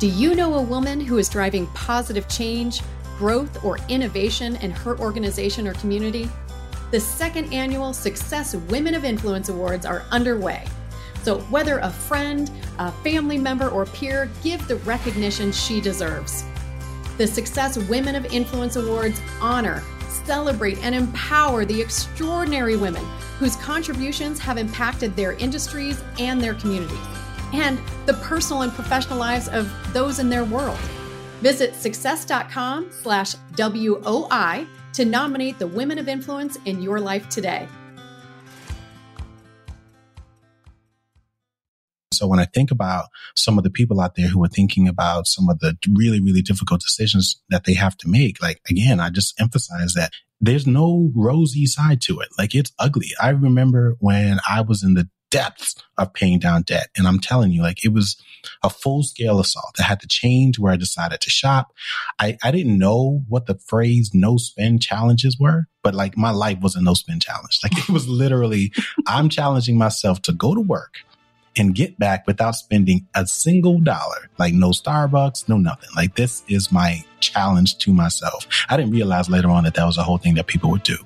Do you know a woman who is driving positive change, growth, or innovation in her organization or community? The second annual Success Women of Influence Awards are underway. So, whether a friend, a family member, or peer, give the recognition she deserves. The Success Women of Influence Awards honor, celebrate, and empower the extraordinary women whose contributions have impacted their industries and their communities, and the personal and professional lives of those in their world. Visit success.com slash WOI to nominate the women of influence in your life today. So when I think about some of the people out there who are thinking about some of the really, really difficult decisions that they have to make, like again, I just emphasize that there's no rosy side to it. Like it's ugly. I remember when I was in the depths of paying down debt. And I'm telling you, like it was a full scale assault. I had to change where I decided to shop. I, I didn't know what the phrase no spend challenges were, but like my life was a no spend challenge. Like it was literally, I'm challenging myself to go to work and get back without spending a single dollar. Like no Starbucks, no nothing. Like this is my challenge to myself. I didn't realize later on that that was a whole thing that people would do.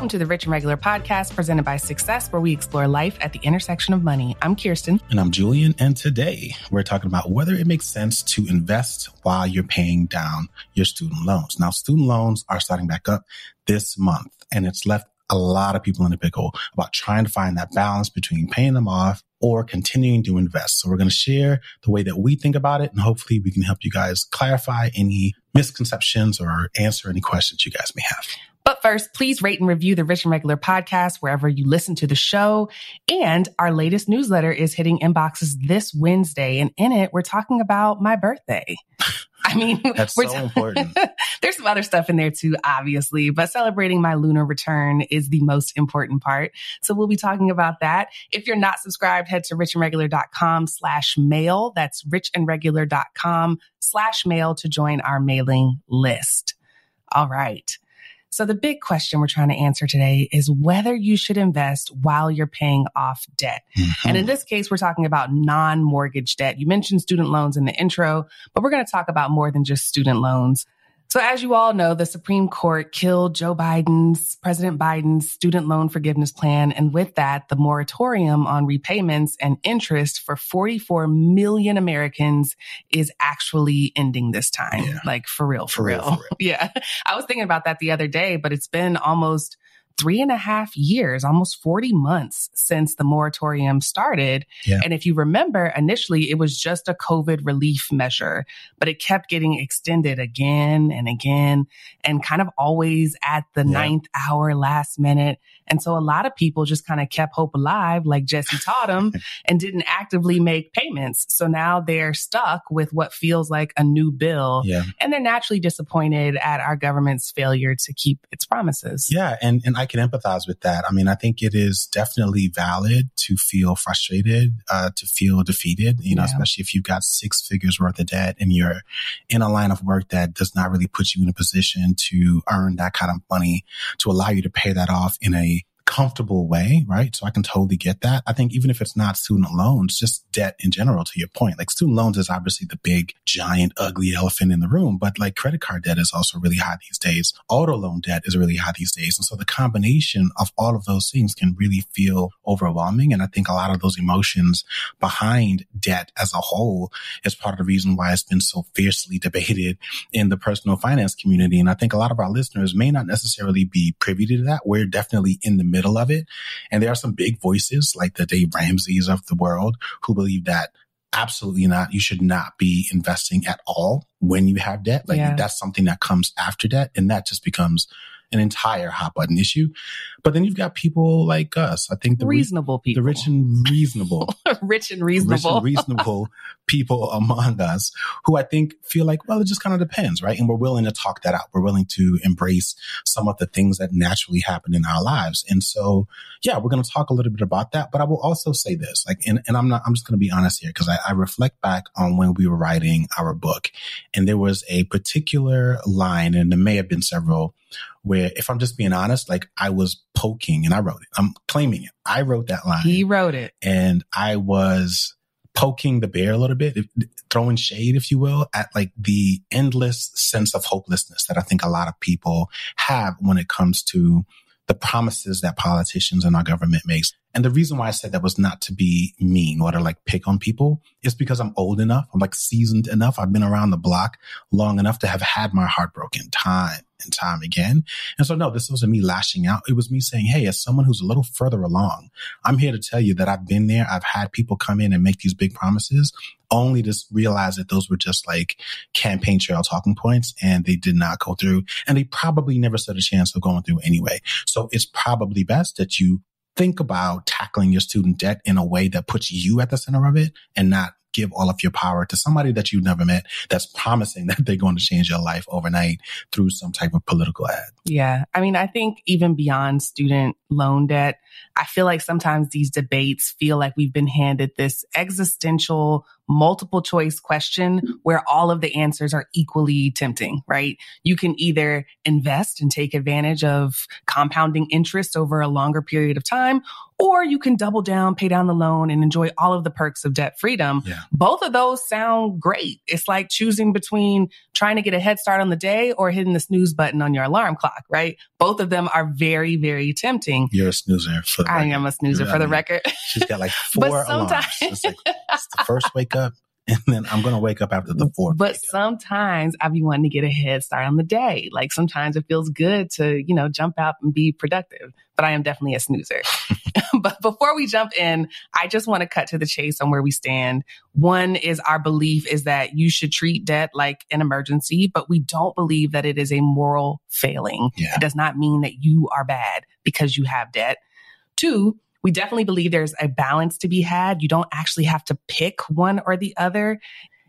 Welcome to the Rich and Regular podcast presented by Success, where we explore life at the intersection of money. I'm Kiersten. And I'm Julien. And today we're talking about whether it makes sense to invest while you're paying down your student loans. Now, student loans are starting back up this month, and it's left a lot of people in a pickle about trying to find that balance between paying them off or continuing to invest. So we're going to share the way that we think about it, and hopefully we can help you guys clarify any misconceptions or answer any questions you guys may have. But first, please rate and review the Rich and Regular podcast wherever you listen to the show. And our latest newsletter is hitting inboxes this Wednesday. And in it, we're talking about my birthday. I mean, that's so important. there's some other stuff in there too, obviously, but celebrating my lunar return is the most important part. So we'll be talking about that. If you're not subscribed, head to richandregular.com slash mail. That's richandregular.com slash mail to join our mailing list. All right. So the big question we're trying to answer today is whether you should invest while you're paying off debt. Mm-hmm. And in this case, we're talking about non-mortgage debt. You mentioned student loans in the intro, but we're going to talk about more than just student loans. So as you all know, the Supreme Court killed Joe Biden's, President Biden's student loan forgiveness plan. And with that, the moratorium on repayments and interest for 44 million Americans is actually ending this time. Yeah. Like for real, for, for real. real. For real. yeah. I was thinking about that the other day, but it's been almost three and a half years, almost 40 months since the moratorium started. Yeah. And if you remember, initially it was just a COVID relief measure, but it kept getting extended again and again and kind of always at the yeah. ninth hour last minute. And so a lot of people just kind of kept hope alive, like Jesse taught them, and didn't actively make payments. So now they're stuck with what feels like a new bill. Yeah. And they're naturally disappointed at our government's failure to keep its promises. Yeah. And, and I can empathize with that. I mean, I think it is definitely valid to feel frustrated, uh, to feel defeated, you know, yeah. especially if you've got six figures worth of debt and you're in a line of work that does not really put you in a position to earn that kind of money to allow you to pay that off in a comfortable way, right? So I can totally get that. I think even if it's not student loans, just debt in general, to your point, like student loans is obviously the big, giant, ugly elephant in the room, but like credit card debt is also really high these days. Auto loan debt is really high these days. And so the combination of all of those things can really feel overwhelming. And I think a lot of those emotions behind debt as a whole is part of the reason why it's been so fiercely debated in the personal finance community. And I think a lot of our listeners may not necessarily be privy to that. We're definitely in the middle middle of it. And there are some big voices like the Dave Ramsey's of the world who believe that absolutely not. You should not be investing at all when you have debt. Like yeah. that's something that comes after debt. And that just becomes an entire hot button issue. But then you've got people like us. I think the reasonable re- people, the rich and reasonable, rich and reasonable, rich and reasonable people among us who I think feel like, well, it just kind of depends, right? And we're willing to talk that out. We're willing to embrace some of the things that naturally happen in our lives. And so, yeah, we're going to talk a little bit about that. But I will also say this, like, and, and I'm not, I'm just going to be honest here because I, I reflect back on when we were writing our book and there was a particular line, and there may have been several where if I'm just being honest, like I was poking and I wrote it. I'm claiming it. I wrote that line. He wrote it. And I was poking the bear a little bit, throwing shade, if you will, at like the endless sense of hopelessness that I think a lot of people have when it comes to the promises that politicians and our government makes. And the reason why I said that was not to be mean or to like pick on people is because I'm old enough. I'm like seasoned enough. I've been around the block long enough to have had my heart broken time and time again. And so, no, this wasn't me lashing out. It was me saying, Hey, as someone who's a little further along, I'm here to tell you that I've been there. I've had people come in and make these big promises only to realize that those were just like campaign trail talking points and they did not go through and they probably never stood a chance of going through anyway. So it's probably best that you think about tackling your student debt in a way that puts you at the center of it and not give all of your power to somebody that you've never met that's promising that they're going to change your life overnight through some type of political ad. Yeah. I mean, I think even beyond student loan debt, I feel like sometimes these debates feel like we've been handed this existential multiple choice question where all of the answers are equally tempting, right? You can either invest and take advantage of compounding interest over a longer period of time, or you can double down, pay down the loan and enjoy all of the perks of debt freedom. Yeah. Both of those sound great. It's like choosing between trying to get a head start on the day or hitting the snooze button on your alarm clock, right? Both of them are very, very tempting. You're a snoozer for the I record. am a snoozer for the record. She's got like four alarms. It's, like, it's the first wake up and then I'm going to wake up after the fourth. But sometimes I be wanting to get a head start on the day. Like sometimes it feels good to, you know, jump out and be productive, but I am definitely a snoozer. but before we jump in, I just want to cut to the chase on where we stand. One is our belief is that you should treat debt like an emergency, but we don't believe that it is a moral failing. Yeah. It does not mean that you are bad because you have debt. Two, we definitely believe there's a balance to be had. You don't actually have to pick one or the other.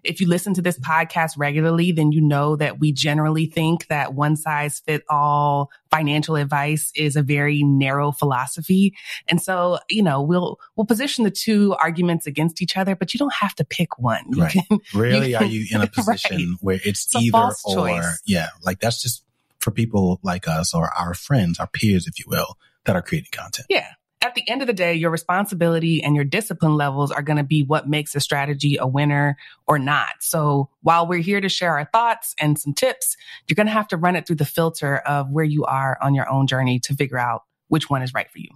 If you listen to this podcast regularly, then you know that we generally think that one size fit all financial advice is a very narrow philosophy. And so, you know, we'll, we'll position the two arguments against each other, but you don't have to pick one. You right. Can, Rarely you can, are you in a position right. where it's, it's either or. Choice. Yeah. Like that's just for people like us or our friends, our peers, if you will, that are creating content. Yeah at the end of the day, your responsibility and your discipline levels are going to be what makes a strategy a winner or not. So while we're here to share our thoughts and some tips, you're going to have to run it through the filter of where you are on your own journey to figure out which one is right for you.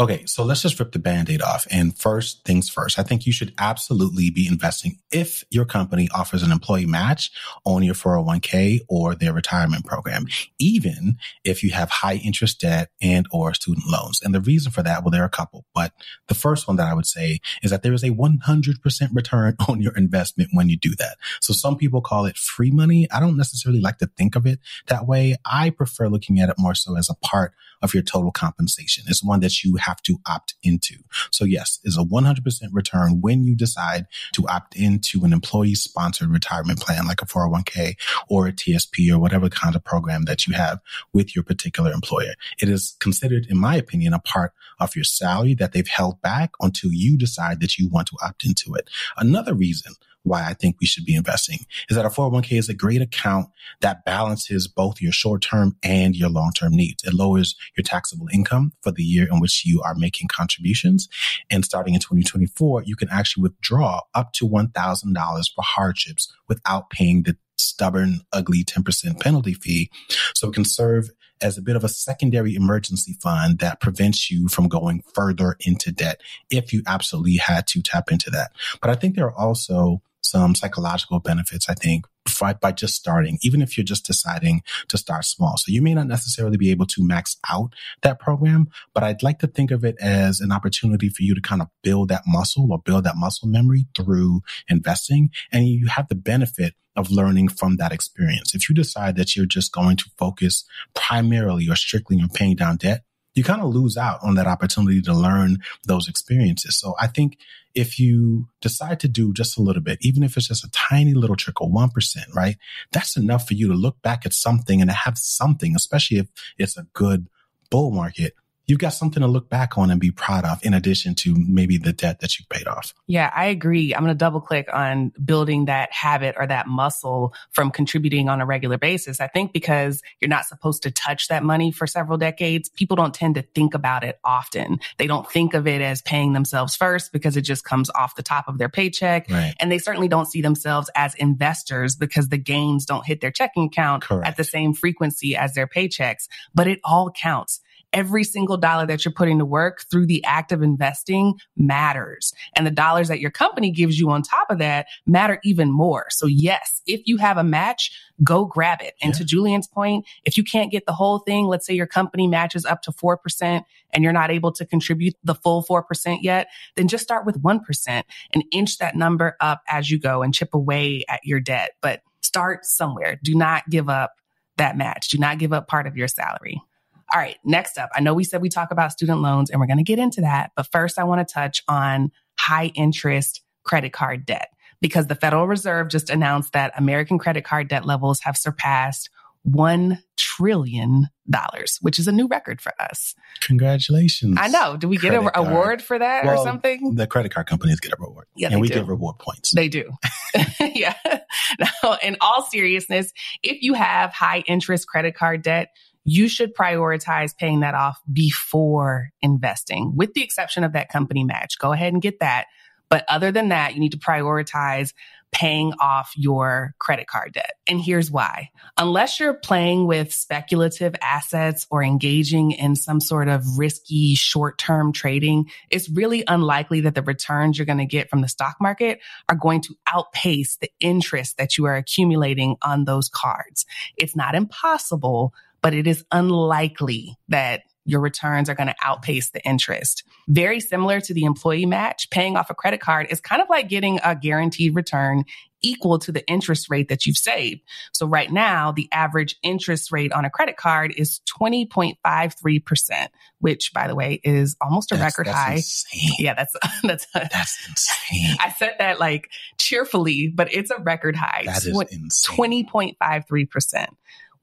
Okay, so let's just rip the band-aid off. And first things first, I think you should absolutely be investing if your company offers an employee match on your 401k or their retirement program, even if you have high interest debt and or student loans. And the reason for that, well, there are a couple, but the first one that I would say is that there is a 100% return on your investment when you do that. So some people call it free money. I don't necessarily like to think of it that way. I prefer looking at it more so as a part of your total compensation. It's one that you have to opt into. So yes, is a 100% return when you decide to opt into an employee sponsored retirement plan like a 401k or a TSP or whatever kind of program that you have with your particular employer. It is considered, in my opinion, a part of your salary that they've held back until you decide that you want to opt into it. Another reason why I think we should be investing is that a 401k is a great account that balances both your short term and your long term needs. It lowers your taxable income for the year in which you are making contributions. And starting in 2024, you can actually withdraw up to $1,000 for hardships without paying the stubborn, ugly 10% penalty fee. So it can serve as a bit of a secondary emergency fund that prevents you from going further into debt if you absolutely had to tap into that. But I think there are also some psychological benefits, I think, by, by just starting, even if you're just deciding to start small. So you may not necessarily be able to max out that program, but I'd like to think of it as an opportunity for you to kind of build that muscle or build that muscle memory through investing. And you have the benefit of learning from that experience. If you decide that you're just going to focus primarily or strictly on paying down debt, you kind of lose out on that opportunity to learn those experiences. So I think if you decide to do just a little bit, even if it's just a tiny little trickle, 1%, right? That's enough for you to look back at something and to have something, especially if it's a good bull market you've got something to look back on and be proud of in addition to maybe the debt that you paid off. Yeah, I agree. I'm going to double click on building that habit or that muscle from contributing on a regular basis. I think because you're not supposed to touch that money for several decades, people don't tend to think about it often. They don't think of it as paying themselves first because it just comes off the top of their paycheck. Right. And they certainly don't see themselves as investors because the gains don't hit their checking account Correct. at the same frequency as their paychecks. But it all counts every single dollar that you're putting to work through the act of investing matters. And the dollars that your company gives you on top of that matter even more. So yes, if you have a match, go grab it. And yeah. to Julien's point, if you can't get the whole thing, let's say your company matches up to 4% and you're not able to contribute the full 4% yet, then just start with 1% and inch that number up as you go and chip away at your debt. But start somewhere. Do not give up that match. Do not give up part of your salary. All right, next up, I know we said we talk about student loans and we're going to get into that, but first I want to touch on high interest credit card debt because the Federal Reserve just announced that American credit card debt levels have surpassed $1 trillion, which is a new record for us. Congratulations. I know. Do we get an award for that well, or something? The credit card companies get a reward. Yeah, and we do. get reward points. They do. yeah. Now, in all seriousness, if you have high interest credit card debt, you should prioritize paying that off before investing, with the exception of that company match. Go ahead and get that. But other than that, you need to prioritize paying off your credit card debt. And here's why. Unless you're playing with speculative assets or engaging in some sort of risky short term trading, it's really unlikely that the returns you're going to get from the stock market are going to outpace the interest that you are accumulating on those cards. It's not impossible, but it is unlikely that your returns are going to outpace the interest. Very similar to the employee match, paying off a credit card is kind of like getting a guaranteed return equal to the interest rate that you've saved. So right now, the average interest rate on a credit card is 20.53%, which by the way is almost a that's, record that's high. Insane. Yeah, that's that's that's insane. I said that like cheerfully, but it's a record high. That is insane. 20.53%.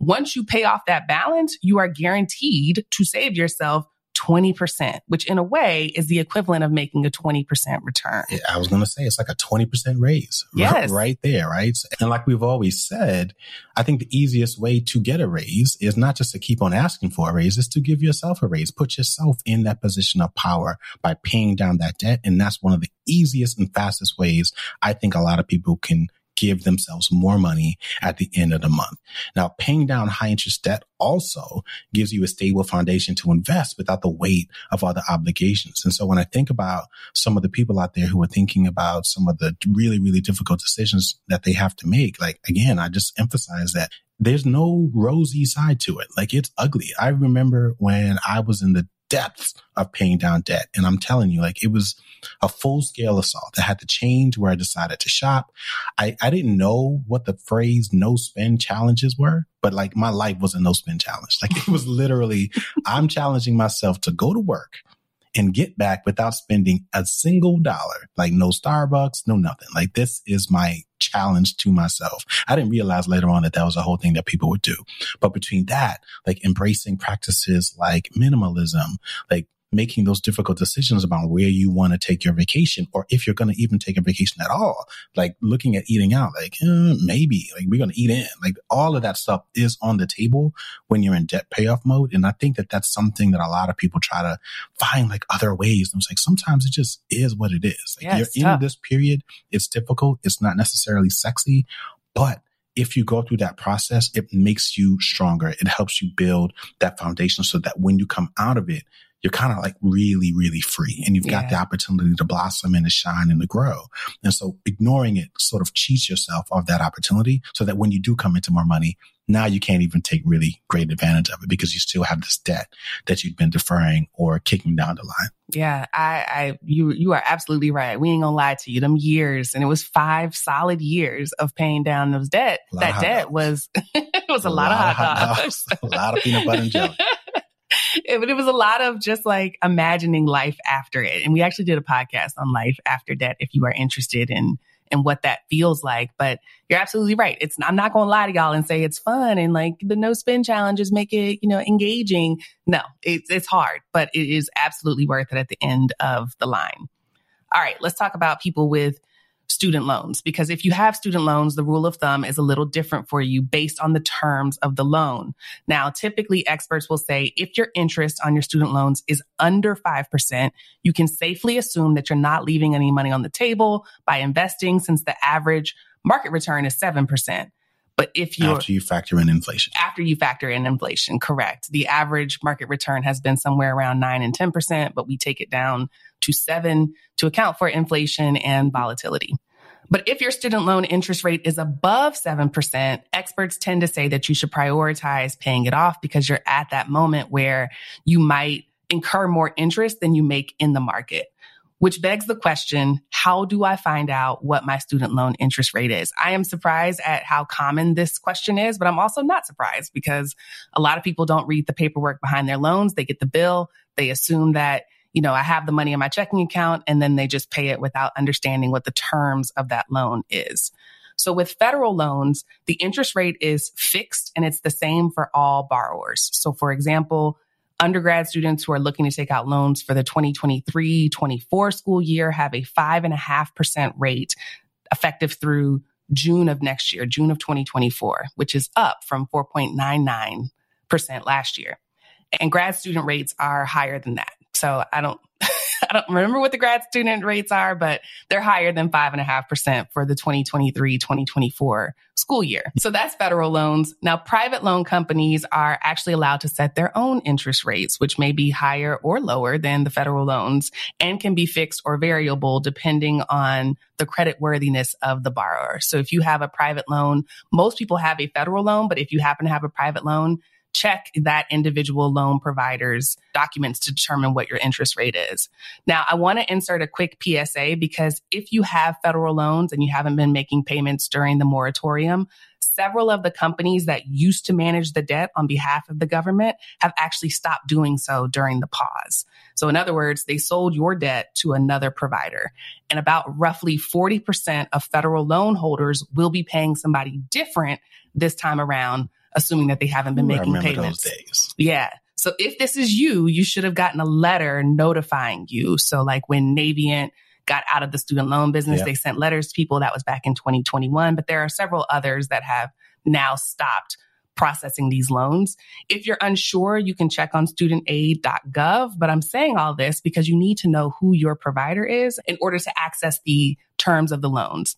Once you pay off that balance, you are guaranteed to save yourself 20%, which in a way is the equivalent of making a 20% return. Yeah, I was going to say it's like a 20% raise. Yes. Right, right there, right? And like we've always said, I think the easiest way to get a raise is not just to keep on asking for a raise, is to give yourself a raise. Put yourself in that position of power by paying down that debt. And that's one of the easiest and fastest ways I think a lot of people can give themselves more money at the end of the month. Now, paying down high interest debt also gives you a stable foundation to invest without the weight of other obligations. And so when I think about some of the people out there who are thinking about some of the really, really difficult decisions that they have to make, like again, I just emphasize that there's no rosy side to it. Like it's ugly. I remember when I was in the depth of paying down debt. And I'm telling you, like it was a full scale assault. I had to change where I decided to shop. I, I didn't know what the phrase no spend challenges were, but like my life was a no spend challenge. Like it was literally, I'm challenging myself to go to work and get back without spending a single dollar. Like no Starbucks, no nothing. Like this is my challenge to myself. I didn't realize later on that that was a whole thing that people would do. But between that, like embracing practices like minimalism, like making those difficult decisions about where you want to take your vacation or if you're going to even take a vacation at all. Like looking at eating out, like eh, maybe like we're going to eat in. Like all of that stuff is on the table when you're in debt payoff mode. And I think that that's something that a lot of people try to find like other ways. And it's like sometimes it just is what it is. Like yeah, you're in this period. It's difficult. It's not necessarily sexy, but if you go through that process, it makes you stronger. It helps you build that foundation so that when you come out of it, you're kind of like really, really free and you've yeah. got the opportunity to blossom and to shine and to grow. And so ignoring it sort of cheats yourself of that opportunity so that when you do come into more money, now you can't even take really great advantage of it because you still have this debt that you've been deferring or kicking down the line. Yeah, I, I, you, you are absolutely right. We ain't gonna lie to you. Them years, and it was five solid years of paying down those debt. That debt dogs. was, it was a, a lot, lot, of hot, hot dogs. dogs. a lot of peanut butter and jelly. it, it was a lot of just like imagining life after it. And we actually did a podcast on life after debt if you are interested in and what that feels like. But you're absolutely right. It's, I'm not going to lie to y'all and say it's fun and like the no spend challenges make it, you know, engaging. No, it's, it's hard, but it is absolutely worth it at the end of the line. All right, let's talk about people with student loans because if you have student loans, the rule of thumb is a little different for you based on the terms of the loan. Now, typically experts will say if your interest on your student loans is under 5%, you can safely assume that you're not leaving any money on the table by investing since the average market return is 7%. But if you after you factor in inflation, after you factor in inflation, correct. The average market return has been somewhere around nine and 10%, but we take it down to seven to account for inflation and volatility. But if your student loan interest rate is above 7%, experts tend to say that you should prioritize paying it off because you're at that moment where you might incur more interest than you make in the market. Which begs the question, how do I find out what my student loan interest rate is? I am surprised at how common this question is, but I'm also not surprised because a lot of people don't read the paperwork behind their loans. They get the bill. They assume that you know, I have the money in my checking account and then they just pay it without understanding what the terms of that loan is. So with federal loans, the interest rate is fixed and it's the same for all borrowers. So for example, undergrad students who are looking to take out loans for the 2023 24 school year have a 5.5% rate effective through June of next year, June of 2024, which is up from 4.99% last year. And grad student rates are higher than that. So I don't, I don't remember what the grad student rates are, but they're higher than five and a half percent for the 2023, 2024 school year. So that's federal loans. Now, private loan companies are actually allowed to set their own interest rates, which may be higher or lower than the federal loans and can be fixed or variable depending on the credit worthiness of the borrower. So if you have a private loan, most people have a federal loan, but if you happen to have a private loan, check that individual loan provider's documents to determine what your interest rate is. Now, I want to insert a quick PSA because if you have federal loans and you haven't been making payments during the moratorium, several of the companies that used to manage the debt on behalf of the government have actually stopped doing so during the pause. So in other words, they sold your debt to another provider. And about roughly 40% of federal loan holders will be paying somebody different this time around assuming that they haven't been Ooh, making payments. Yeah. So if this is you, you should have gotten a letter notifying you. So like when Navient got out of the student loan business, they sent letters to people. That was back in 2021, but there are several others that have now stopped processing these loans. If you're unsure, you can check on studentaid.gov. But I'm saying all this because you need to know who your provider is in order to access the terms of the loans.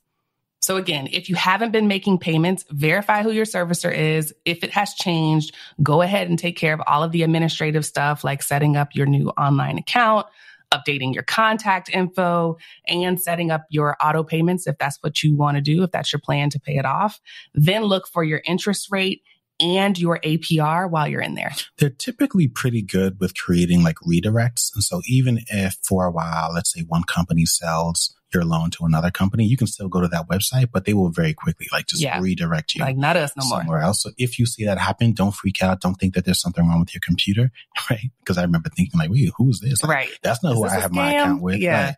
So again, if you haven't been making payments, verify who your servicer is. If it has changed, go ahead and take care of all of the administrative stuff like setting up your new online account, updating your contact info and setting up your auto payments if that's what you want to do, if that's your plan to pay it off. Then look for your interest rate and your APR while you're in there. They're typically pretty good with creating like redirects. And so even if for a while, let's say one company sells your loan to another company, you can still go to that website, but they will very quickly like just yeah. redirect you. Like not us no somewhere more. else. So if you see that happen, don't freak out. Don't think that there's something wrong with your computer, right? Because I remember thinking like, wait, who's this? Like, right. That's not Is who I have scam? my account with. Yeah.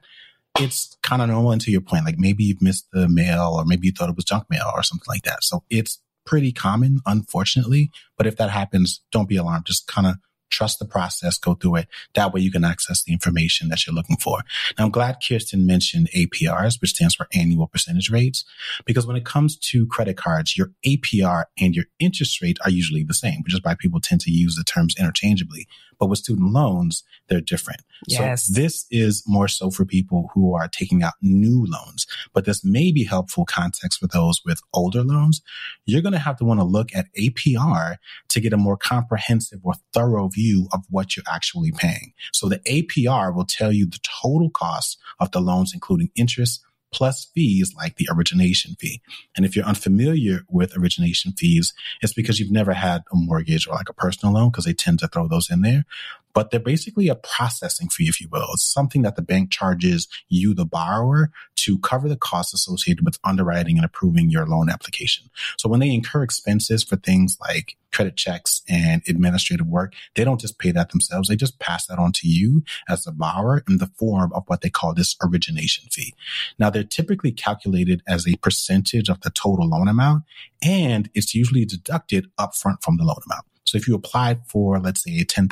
it's kind of normal and to your point. Like maybe you've missed the mail or maybe you thought it was junk mail or something like that. So it's pretty common, unfortunately. But if that happens, don't be alarmed. Just kind of trust the process, go through it. That way you can access the information that you're looking for. Now, I'm glad Kiersten mentioned APRs, which stands for annual percentage rates, because when it comes to credit cards, your APR and your interest rate are usually the same, which is why people tend to use the terms interchangeably. But with student loans, they're different. Yes. So this is more so for people who are taking out new loans, but this may be helpful context for those with older loans. You're going to have to want to look at APR to get a more comprehensive or thorough view of what you're actually paying. So the APR will tell you the total cost of the loans, including interest, plus fees like the origination fee. And if you're unfamiliar with origination fees, it's because you've never had a mortgage or like a personal loan because they tend to throw those in there. But they're basically a processing fee, if you will. It's something that the bank charges you, the borrower, to cover the costs associated with underwriting and approving your loan application. So when they incur expenses for things like credit checks and administrative work, they don't just pay that themselves. They just pass that on to you as a borrower in the form of what they call this origination fee. Now they're typically calculated as a percentage of the total loan amount and it's usually deducted upfront from the loan amount. So if you applied for, let's say, a $10,000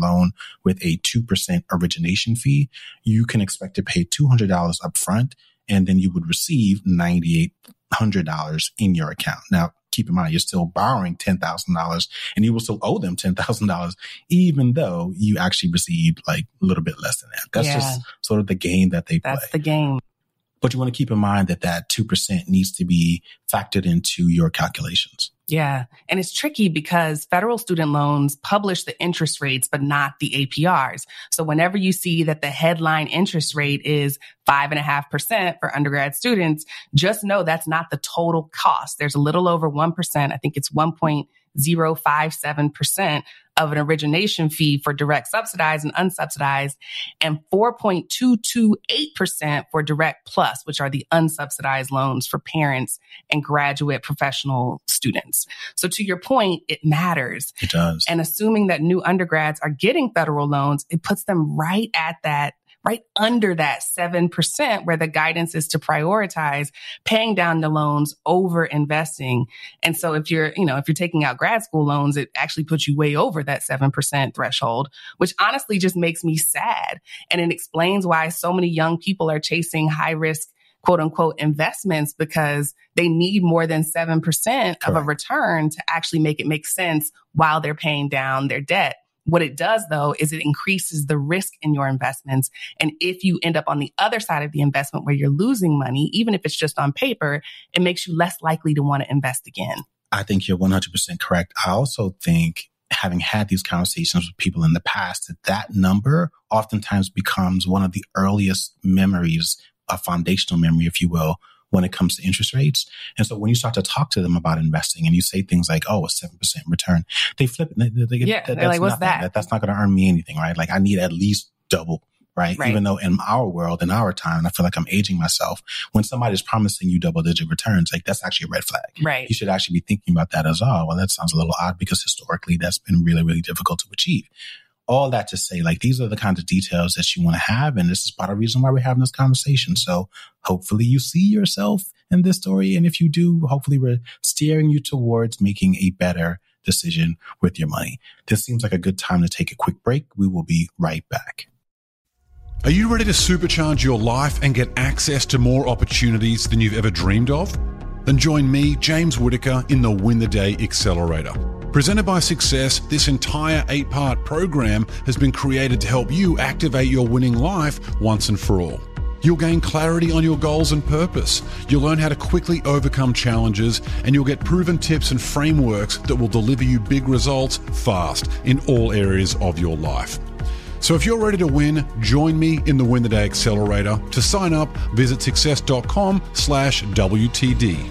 loan with a 2% origination fee, you can expect to pay $200 upfront and then you would receive $9,800 in your account. Now, keep in mind, you're still borrowing $10,000 and you will still owe them $10,000, even though you actually received like a little bit less than that. That's yeah. just sort of the game that they That's play. That's the game. But you want to keep in mind that that 2% needs to be factored into your calculations. Yeah. And it's tricky because federal student loans publish the interest rates, but not the APRs. So whenever you see that the headline interest rate is five and a half percent for undergrad students, just know that's not the total cost. There's a little over 1%. I think it's 1.057% of an origination fee for direct subsidized and unsubsidized and 4.228% for direct plus, which are the unsubsidized loans for parents and graduate professional students. So to your point, it matters. It does. And assuming that new undergrads are getting federal loans, it puts them right at that right under that 7% where the guidance is to prioritize paying down the loans over investing. And so if you're, you know, if you're taking out grad school loans, it actually puts you way over that 7% threshold, which honestly just makes me sad. And it explains why so many young people are chasing high risk quote unquote investments because they need more than 7% Correct. of a return to actually make it make sense while they're paying down their debt. What it does though is it increases the risk in your investments. And if you end up on the other side of the investment where you're losing money, even if it's just on paper, it makes you less likely to want to invest again. I think you're 100% correct. I also think having had these conversations with people in the past that that number oftentimes becomes one of the earliest memories, a foundational memory, if you will, when it comes to interest rates. And so when you start to talk to them about investing and you say things like, oh, a 7% return, they flip it. They, they, yeah, that, they're like, what's that? that? That's not going to earn me anything, right? Like I need at least double. Right? right? Even though in our world, in our time, I feel like I'm aging myself, when somebody's promising you double digit returns, like that's actually a red flag. Right. You should actually be thinking about that as well. Well, that sounds a little odd because historically that's been really, really difficult to achieve all that to say, like, these are the kinds of details that you want to have. And this is part of the reason why we're having this conversation. So hopefully you see yourself in this story. And if you do, hopefully we're steering you towards making a better decision with your money. This seems like a good time to take a quick break. We will be right back. Are you ready to supercharge your life and get access to more opportunities than you've ever dreamed of? Then join me, James Whittaker, in the Win the Day Accelerator. Presented by Success, this entire eight part program has been created to help you activate your winning life once and for all. You'll gain clarity on your goals and purpose. You'll learn how to quickly overcome challenges, and you'll get proven tips and frameworks that will deliver you big results fast in all areas of your life. So if you're ready to win, join me in the Win the Day Accelerator. To sign up, visit success.com slash WTD.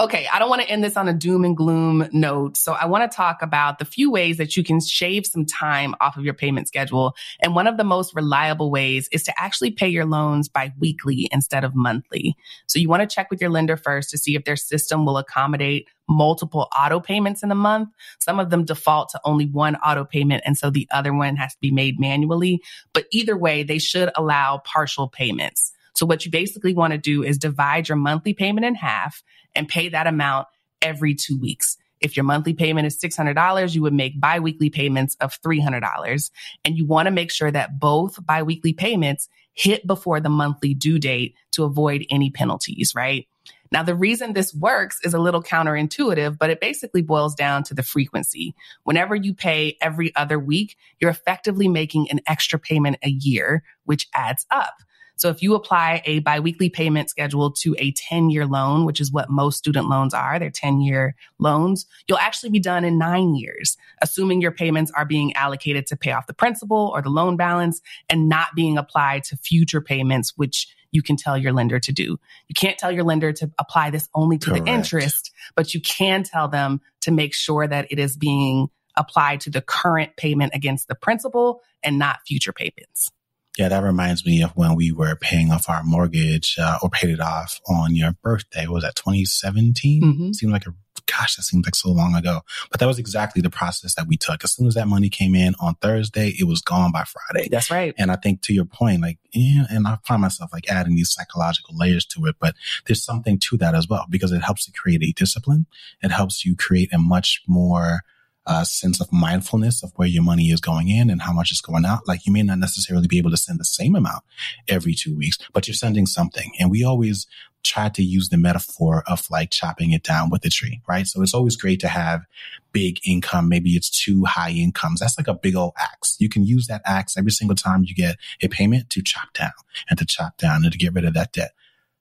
Okay, I don't want to end this on a doom and gloom note. So I want to talk about the few ways that you can shave some time off of your payment schedule. And one of the most reliable ways is to actually pay your loans by weekly instead of monthly. So you want to check with your lender first to see if their system will accommodate multiple auto payments in a month. Some of them default to only one auto payment. And so the other one has to be made manually. But either way, they should allow partial payments. So what you basically want to do is divide your monthly payment in half and pay that amount every two weeks. If your monthly payment is $600, you would make biweekly payments of $300. And you want to make sure that both biweekly payments hit before the monthly due date to avoid any penalties, right? Now, the reason this works is a little counterintuitive, but it basically boils down to the frequency. Whenever you pay every other week, you're effectively making an extra payment a year, which adds up. So if you apply a biweekly payment schedule to a 10 year loan, which is what most student loans are, they're 10 year loans, you'll actually be done in nine years, assuming your payments are being allocated to pay off the principal or the loan balance and not being applied to future payments, which you can tell your lender to do. You can't tell your lender to apply this only to Correct. the interest, but you can tell them to make sure that it is being applied to the current payment against the principal and not future payments. Yeah, that reminds me of when we were paying off our mortgage uh, or paid it off on your birthday. What was that 2017? Mm-hmm. Seemed like a gosh, that seems like so long ago. But that was exactly the process that we took. As soon as that money came in on Thursday, it was gone by Friday. That's right. And I think to your point, like, yeah, and I find myself like adding these psychological layers to it, but there's something to that as well because it helps to create a discipline. It helps you create a much more uh, sense of mindfulness of where your money is going in and how much is going out. Like you may not necessarily be able to send the same amount every two weeks, but you're sending something. And we always try to use the metaphor of like chopping it down with a tree, right? So it's always great to have big income. Maybe it's two high incomes. That's like a big old axe. You can use that axe every single time you get a payment to chop down and to chop down and to get rid of that debt.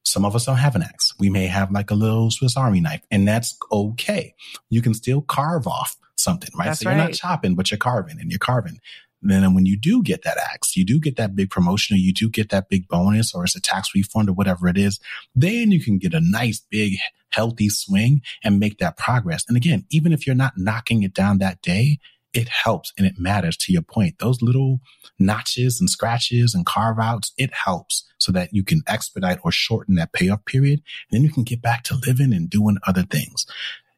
Some of us don't have an axe. We may have like a little Swiss Army knife and that's okay. You can still carve off something, right? That's so you're right. not chopping, but you're carving and you're carving then when you do get that axe, you do get that big promotion or you do get that big bonus or it's a tax refund or whatever it is, then you can get a nice big healthy swing and make that progress. And again, even if you're not knocking it down that day, it helps and it matters to your point. Those little notches and scratches and carve outs, it helps so that you can expedite or shorten that payoff period. And then you can get back to living and doing other things.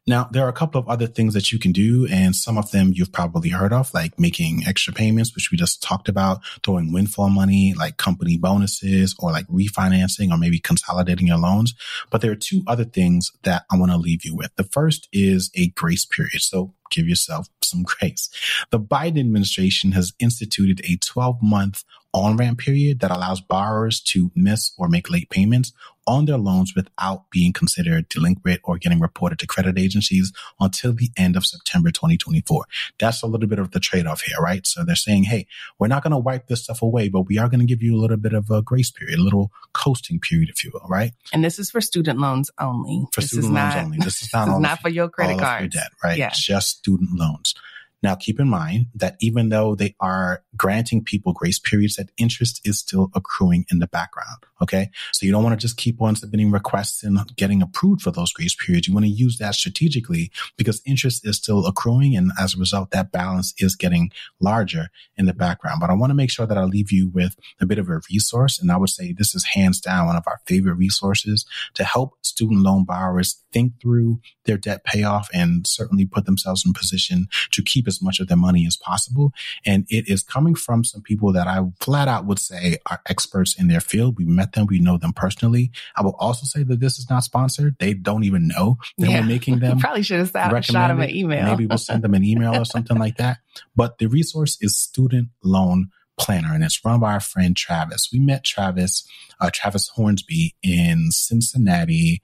Now, there are a couple of other things that you can do, and some of them you've probably heard of, like making extra payments, which we just talked about, throwing windfall money, like company bonuses, or like refinancing, or maybe consolidating your loans. But there are two other things that I want to leave you with. The first is a grace period. So give yourself some grace. The Biden administration has instituted a 12 month on ramp period that allows borrowers to miss or make late payments on their loans without being considered delinquent or getting reported to credit agencies until the end of September 2024. That's a little bit of the trade off here, right? So they're saying, hey, we're not going to wipe this stuff away, but we are going to give you a little bit of a grace period, a little coasting period, if you will, right? And this is for student loans only. For this student loans not, only. This is not, this is not for your credit card cards. debt, right? Yeah. Just student loans. Now, keep in mind that even though they are granting people grace periods, that interest is still accruing in the background. Okay. So you don't want to just keep on submitting requests and getting approved for those grace periods. You want to use that strategically because interest is still accruing. And as a result, that balance is getting larger in the background. But I want to make sure that I leave you with a bit of a resource. And I would say this is hands down one of our favorite resources to help student loan borrowers think through their debt payoff and certainly put themselves in position to keep as much of their money as possible. And it is coming from some people that I flat out would say are experts in their field. We met them. We know them personally. I will also say that this is not sponsored. They don't even know that yeah. we're making them. Probably should have shot them an email. Maybe we'll send them an email or something like that. But the resource is student loan planner and it's run by our friend Travis. We met Travis, uh, Travis Hornsby in Cincinnati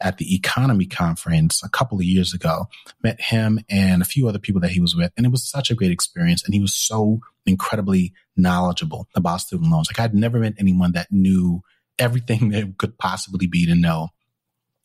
at the EconoMe conference a couple of years ago, met him and a few other people that he was with. And it was such a great experience. And he was so incredibly knowledgeable about student loans. Like I'd never met anyone that knew everything there could possibly be to know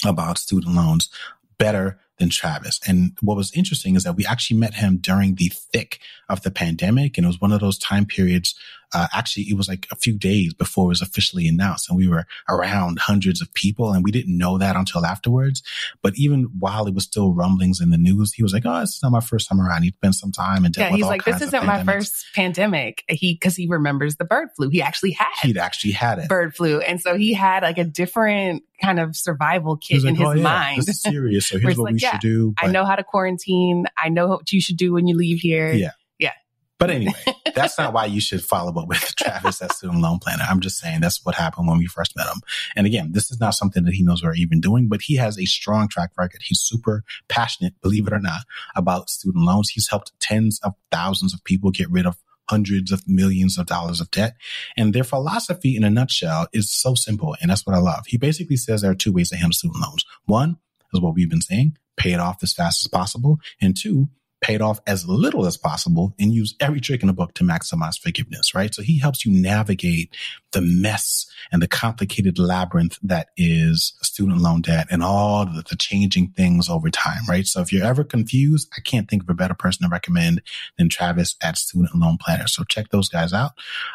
about student loans better than Travis. And what was interesting is that we actually met him during the thick of the pandemic. And it was one of those time periods uh, actually, it was like a few days before it was officially announced, and we were around hundreds of people, and we didn't know that until afterwards. But even while it was still rumblings in the news, he was like, "Oh, this is not my first time around." He'd spent some time and yeah, he's like, "This isn't my first pandemic." He because he remembers the bird flu. He actually had. He'd actually had it. Bird flu, and so he had like a different kind of survival kit in his oh, yeah, mind. This is serious. So here's what like, we yeah, should do. I know how to quarantine. I know what you should do when you leave here. Yeah. Yeah. But anyway, that's not why you should follow up with Travis at Student Loan Planner. I'm just saying that's what happened when we first met him. And again, this is not something that he knows we're even doing, but he has a strong track record. He's super passionate, believe it or not, about student loans. He's helped tens of thousands of people get rid of hundreds of millions of dollars of debt. And their philosophy in a nutshell is so simple. And that's what I love. He basically says there are two ways to handle student loans. One is what we've been saying, pay it off as fast as possible. And two, paid off as little as possible and use every trick in the book to maximize forgiveness, right? So he helps you navigate the mess and the complicated labyrinth that is student loan debt and all the, the, changing things over time, right? So if you're ever confused, I can't think of a better person to recommend than Travis at Student Loan Planner. So check those guys out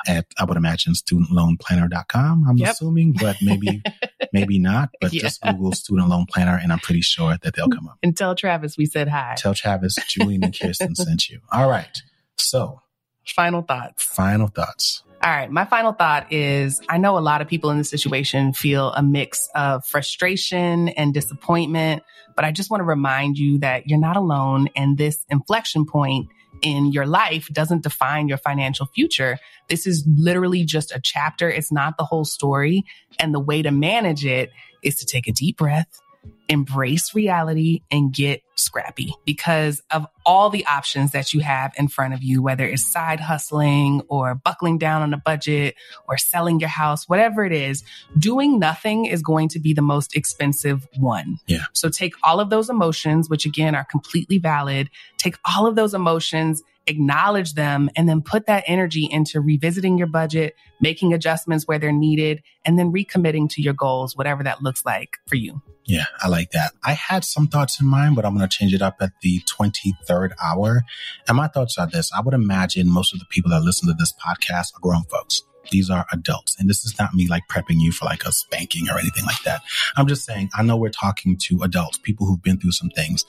at, I would imagine, studentloanplanner.com, I'm yep. assuming, but maybe, maybe not, but yeah. just Google Student Loan Planner and I'm pretty sure that they'll come up. And tell Travis we said hi. Tell Travis, Julie and Kiersten sent you. All right. So final thoughts. Final thoughts. All right. My final thought is I know a lot of people in this situation feel a mix of frustration and disappointment, but I just want to remind you that you're not alone. And this inflection point in your life doesn't define your financial future. This is literally just a chapter. It's not the whole story. And the way to manage it is to take a deep breath embrace reality and get scrappy because of all the options that you have in front of you, whether it's side hustling or buckling down on a budget or selling your house, whatever it is, doing nothing is going to be the most expensive one. Yeah. So take all of those emotions, which again are completely valid, take all of those emotions acknowledge them, and then put that energy into revisiting your budget, making adjustments where they're needed, and then recommitting to your goals, whatever that looks like for you. Yeah, I like that. I had some thoughts in mind, but I'm going to change it up at the 23rd hour. And my thoughts are this. I would imagine most of the people that listen to this podcast are grown folks. These are adults. And this is not me like prepping you for like a spanking or anything like that. I'm just saying, I know we're talking to adults, people who've been through some things.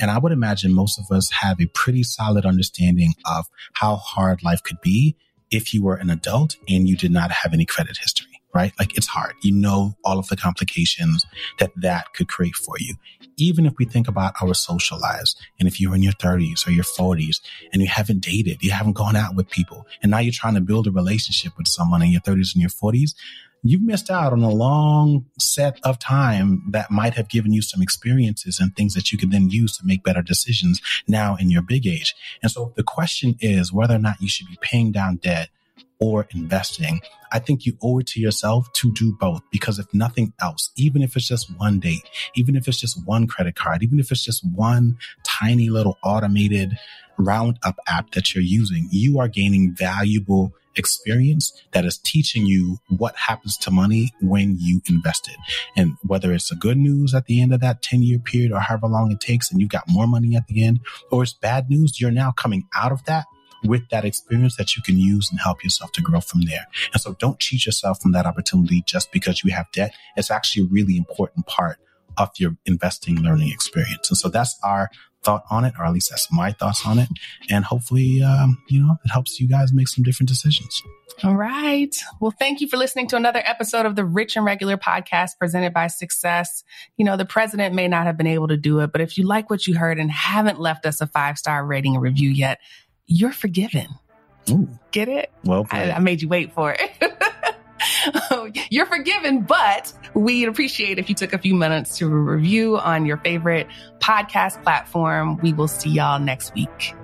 And I would imagine most of us have a pretty solid understanding of how hard life could be if you were an adult and you did not have any credit history right? Like it's hard. You know all of the complications that that could create for you. Even if we think about our social lives, and if you're in your 30s or your 40s and you haven't dated, you haven't gone out with people, and now you're trying to build a relationship with someone in your 30s and your 40s, you've missed out on a long set of time that might have given you some experiences and things that you could then use to make better decisions now in your big age. And so the question is whether or not you should be paying down debt or investing, I think you owe it to yourself to do both because if nothing else, even if it's just one date, even if it's just one credit card, even if it's just one tiny little automated roundup app that you're using, you are gaining valuable experience that is teaching you what happens to money when you invest it. And whether it's a good news at the end of that 10 year period or however long it takes and you've got more money at the end, or it's bad news, you're now coming out of that with that experience that you can use and help yourself to grow from there. And so don't cheat yourself from that opportunity just because you have debt. It's actually a really important part of your investing learning experience. And so that's our thought on it, or at least that's my thoughts on it. And hopefully, um, you know, it helps you guys make some different decisions. All right. Well, thank you for listening to another episode of the Rich and Regular podcast presented by Success. You know, the president may not have been able to do it, but if you like what you heard and haven't left us a five star rating and review yet, you're forgiven. Ooh. Get it? Well, I, I made you wait for it. you're forgiven, but we'd appreciate if you took a few minutes to review on your favorite podcast platform. We will see y'all next week.